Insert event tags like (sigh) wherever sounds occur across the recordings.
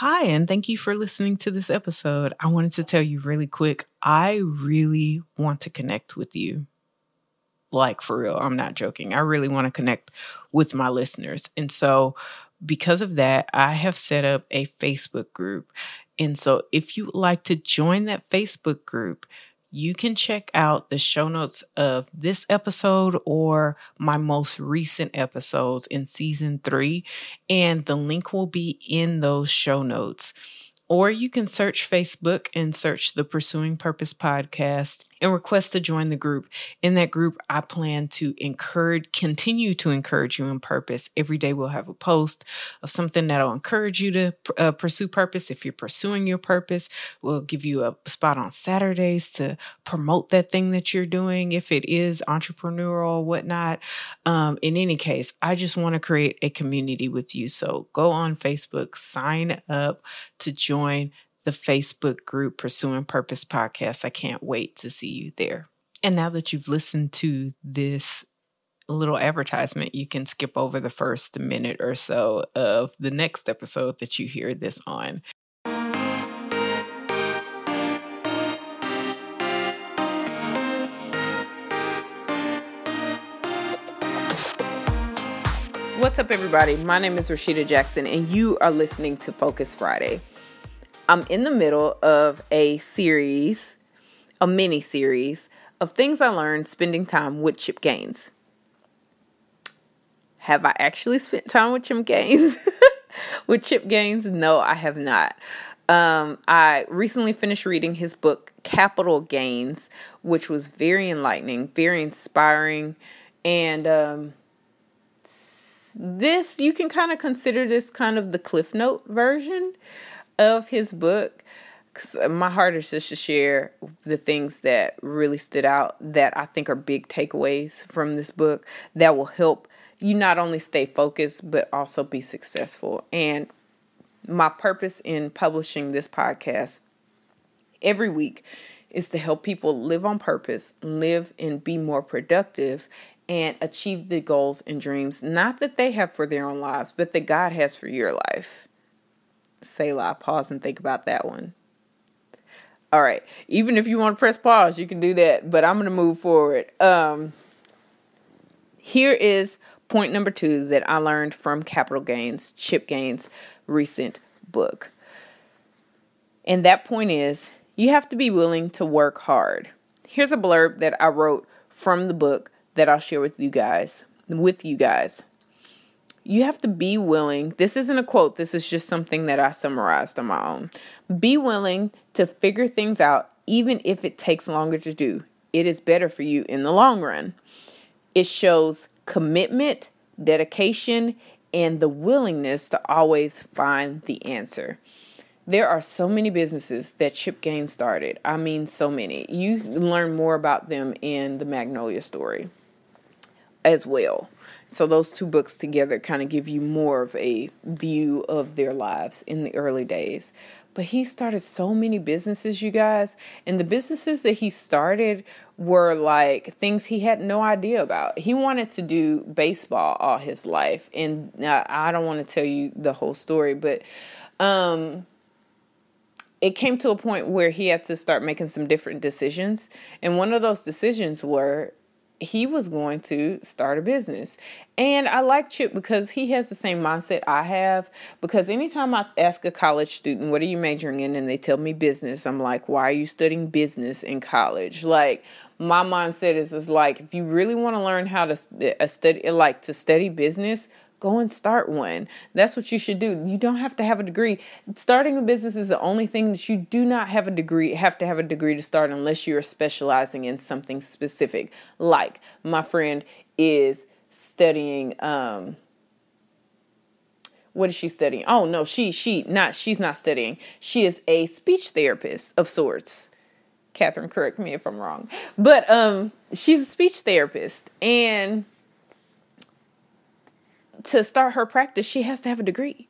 Hi, and thank you for listening to this episode. I wanted to tell you really quick I really want to connect with you. Like, for real, I'm not joking. I really want to connect with my listeners. And so, because of that, I have set up a Facebook group. And so, if you would like to join that Facebook group, you can check out the show notes of this episode or my most recent episodes in season three, and the link will be in those show notes. Or you can search Facebook and search the Pursuing Purpose podcast and request to join the group. In that group, I plan to encourage, continue to encourage you in purpose. Every day we'll have a post of something that'll encourage you to uh, pursue purpose. If you're pursuing your purpose, we'll give you a spot on Saturdays to promote that thing that you're doing. If it is entrepreneurial or whatnot. Um, in any case, I just want to create a community with you. So go on Facebook, sign up to join the Facebook group Pursuing Purpose podcast. I can't wait to see you there. And now that you've listened to this little advertisement, you can skip over the first minute or so of the next episode that you hear this on. What's up, everybody? My name is Rashida Jackson, and you are listening to Focus Friday. I'm in the middle of a series, a mini series of things I learned spending time with Chip Gaines. Have I actually spent time with Chip Gaines? (laughs) with Chip Gaines? No, I have not. Um, I recently finished reading his book, Capital Gaines, which was very enlightening, very inspiring. And um, this, you can kind of consider this kind of the Cliff Note version of his book because my heart is just to share the things that really stood out that I think are big takeaways from this book that will help you not only stay focused but also be successful. And my purpose in publishing this podcast every week is to help people live on purpose, live and be more productive, and achieve the goals and dreams, not that they have for their own lives, but that God has for your life. Selah, pause and think about that one. All right. Even if you want to press pause, you can do that, but I'm going to move forward. Um, here is point number two that I learned from Capital Gaines, Chip Gaines' recent book. And that point is you have to be willing to work hard. Here's a blurb that I wrote from the book that I'll share with you guys. With you guys you have to be willing. This isn't a quote, this is just something that I summarized on my own. Be willing to figure things out, even if it takes longer to do. It is better for you in the long run. It shows commitment, dedication, and the willingness to always find the answer. There are so many businesses that Chip Gaines started. I mean, so many. You learn more about them in the Magnolia story as well. So those two books together kind of give you more of a view of their lives in the early days. But he started so many businesses, you guys, and the businesses that he started were like things he had no idea about. He wanted to do baseball all his life, and I don't want to tell you the whole story, but um it came to a point where he had to start making some different decisions. And one of those decisions were he was going to start a business. And I like Chip because he has the same mindset I have. Because anytime I ask a college student, what are you majoring in? And they tell me business, I'm like, why are you studying business in college? Like, my mindset is, is like, if you really want to learn how to uh, study, like to study business, go and start one. That's what you should do. You don't have to have a degree. Starting a business is the only thing that you do not have a degree have to have a degree to start unless you're specializing in something specific. Like my friend is studying um what is she studying? Oh no, she she not she's not studying. She is a speech therapist of sorts. Catherine, correct me if I'm wrong. But um she's a speech therapist and to start her practice, she has to have a degree.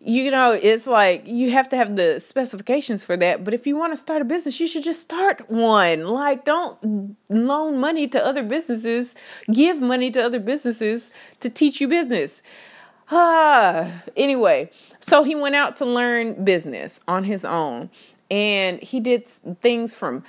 You know, it's like you have to have the specifications for that. But if you want to start a business, you should just start one. Like, don't loan money to other businesses, give money to other businesses to teach you business. Ah, anyway, so he went out to learn business on his own and he did things from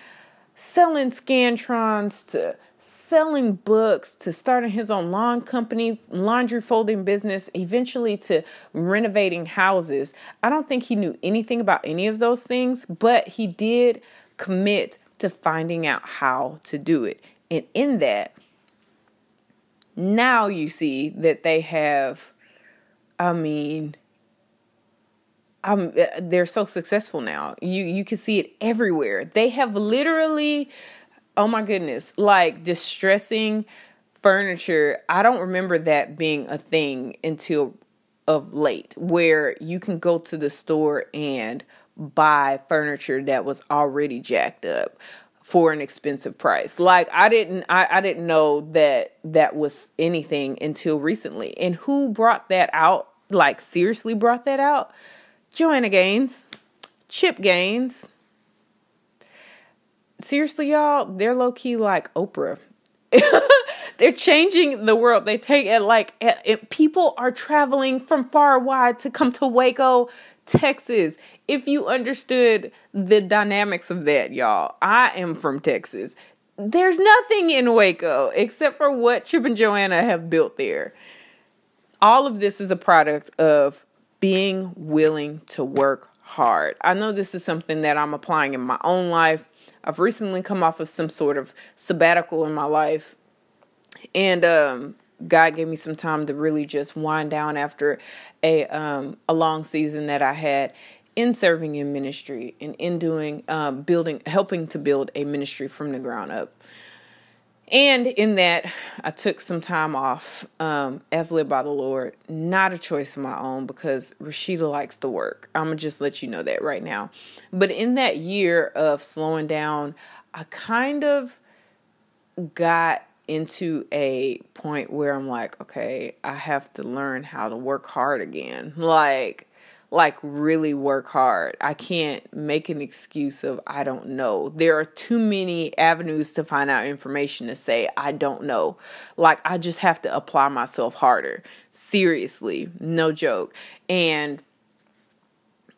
selling scantrons to selling books to starting his own lawn company, laundry folding business, eventually to renovating houses. I don't think he knew anything about any of those things, but he did commit to finding out how to do it. And in that, now you see that they have, I mean, um, they're so successful now. You you can see it everywhere. They have literally, oh my goodness, like distressing furniture. I don't remember that being a thing until of late, where you can go to the store and buy furniture that was already jacked up for an expensive price. Like I didn't I, I didn't know that that was anything until recently. And who brought that out? Like seriously brought that out? Joanna Gaines, Chip Gaines. Seriously, y'all, they're low key like Oprah. (laughs) they're changing the world. They take it like it, people are traveling from far and wide to come to Waco, Texas. If you understood the dynamics of that, y'all, I am from Texas. There's nothing in Waco except for what Chip and Joanna have built there. All of this is a product of being willing to work hard. I know this is something that I'm applying in my own life. I've recently come off of some sort of sabbatical in my life. And um, God gave me some time to really just wind down after a um, a long season that I had in serving in ministry and in doing um, building helping to build a ministry from the ground up. And in that, I took some time off um, as led by the Lord. Not a choice of my own because Rashida likes to work. I'm going to just let you know that right now. But in that year of slowing down, I kind of got into a point where I'm like, okay, I have to learn how to work hard again. Like, like really work hard. I can't make an excuse of I don't know. There are too many avenues to find out information to say I don't know. Like I just have to apply myself harder. Seriously, no joke. And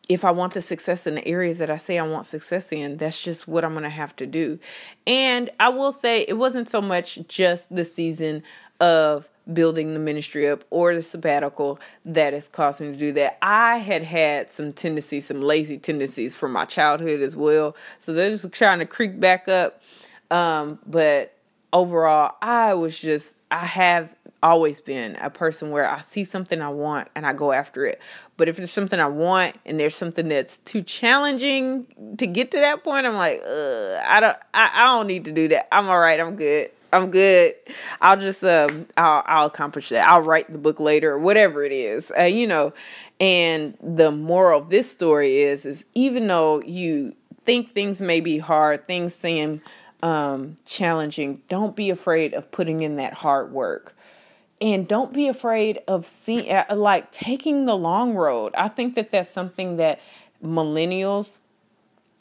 if I want the success in the areas that I say I want success in, that's just what I'm going to have to do. And I will say it wasn't so much just the season of building the ministry up or the sabbatical that has caused me to do that. I had had some tendencies, some lazy tendencies from my childhood as well. So they're just trying to creep back up. Um, but overall, I was just, I have always been a person where I see something I want and I go after it. But if there's something I want and there's something that's too challenging to get to that point, I'm like, I don't, I, I don't need to do that. I'm all right. I'm good. I'm good. I'll just um I'll I'll accomplish that. I'll write the book later or whatever it is. Uh, you know, and the moral of this story is is even though you think things may be hard, things seem um challenging, don't be afraid of putting in that hard work. And don't be afraid of seeing uh, like taking the long road. I think that that's something that millennials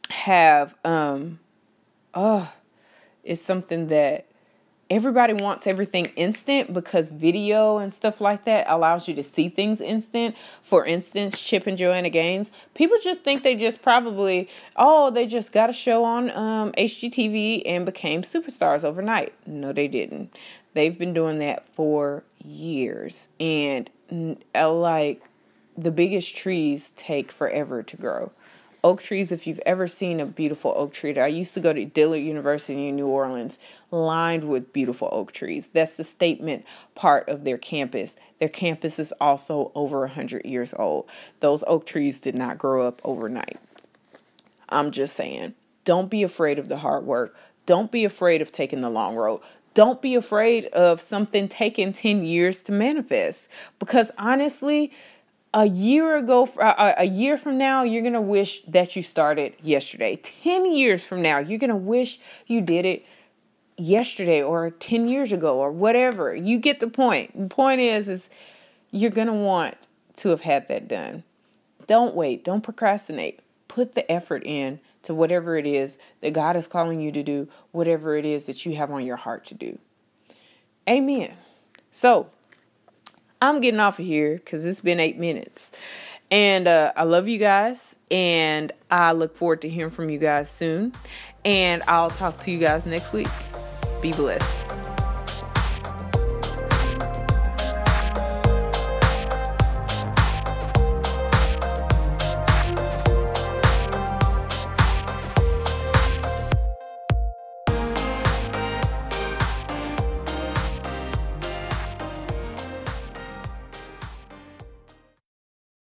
have um oh is something that everybody wants everything instant because video and stuff like that allows you to see things instant. For instance, Chip and Joanna Gaines, people just think they just probably, oh, they just got a show on um, HGTV and became superstars overnight. No, they didn't. They've been doing that for years. And uh, like the biggest trees take forever to grow oak trees if you've ever seen a beautiful oak tree i used to go to dillard university in new orleans lined with beautiful oak trees. That's the statement part of their campus. Their campus is also over 100 years old. Those oak trees did not grow up overnight. I'm just saying don't be afraid of the hard work. Don't be afraid of taking the long road. Don't be afraid of something taking 10 years to manifest. Because honestly a year ago, a year from now, you're going to wish that you started yesterday. 10 years from now, you're going to wish you did it yesterday or 10 years ago or whatever. You get the point. The point is is you're going to want to have had that done. Don't wait, don't procrastinate. Put the effort in to whatever it is that God is calling you to do, whatever it is that you have on your heart to do. Amen. So, I'm getting off of here because it's been eight minutes. And uh, I love you guys. And I look forward to hearing from you guys soon. And I'll talk to you guys next week. Be blessed.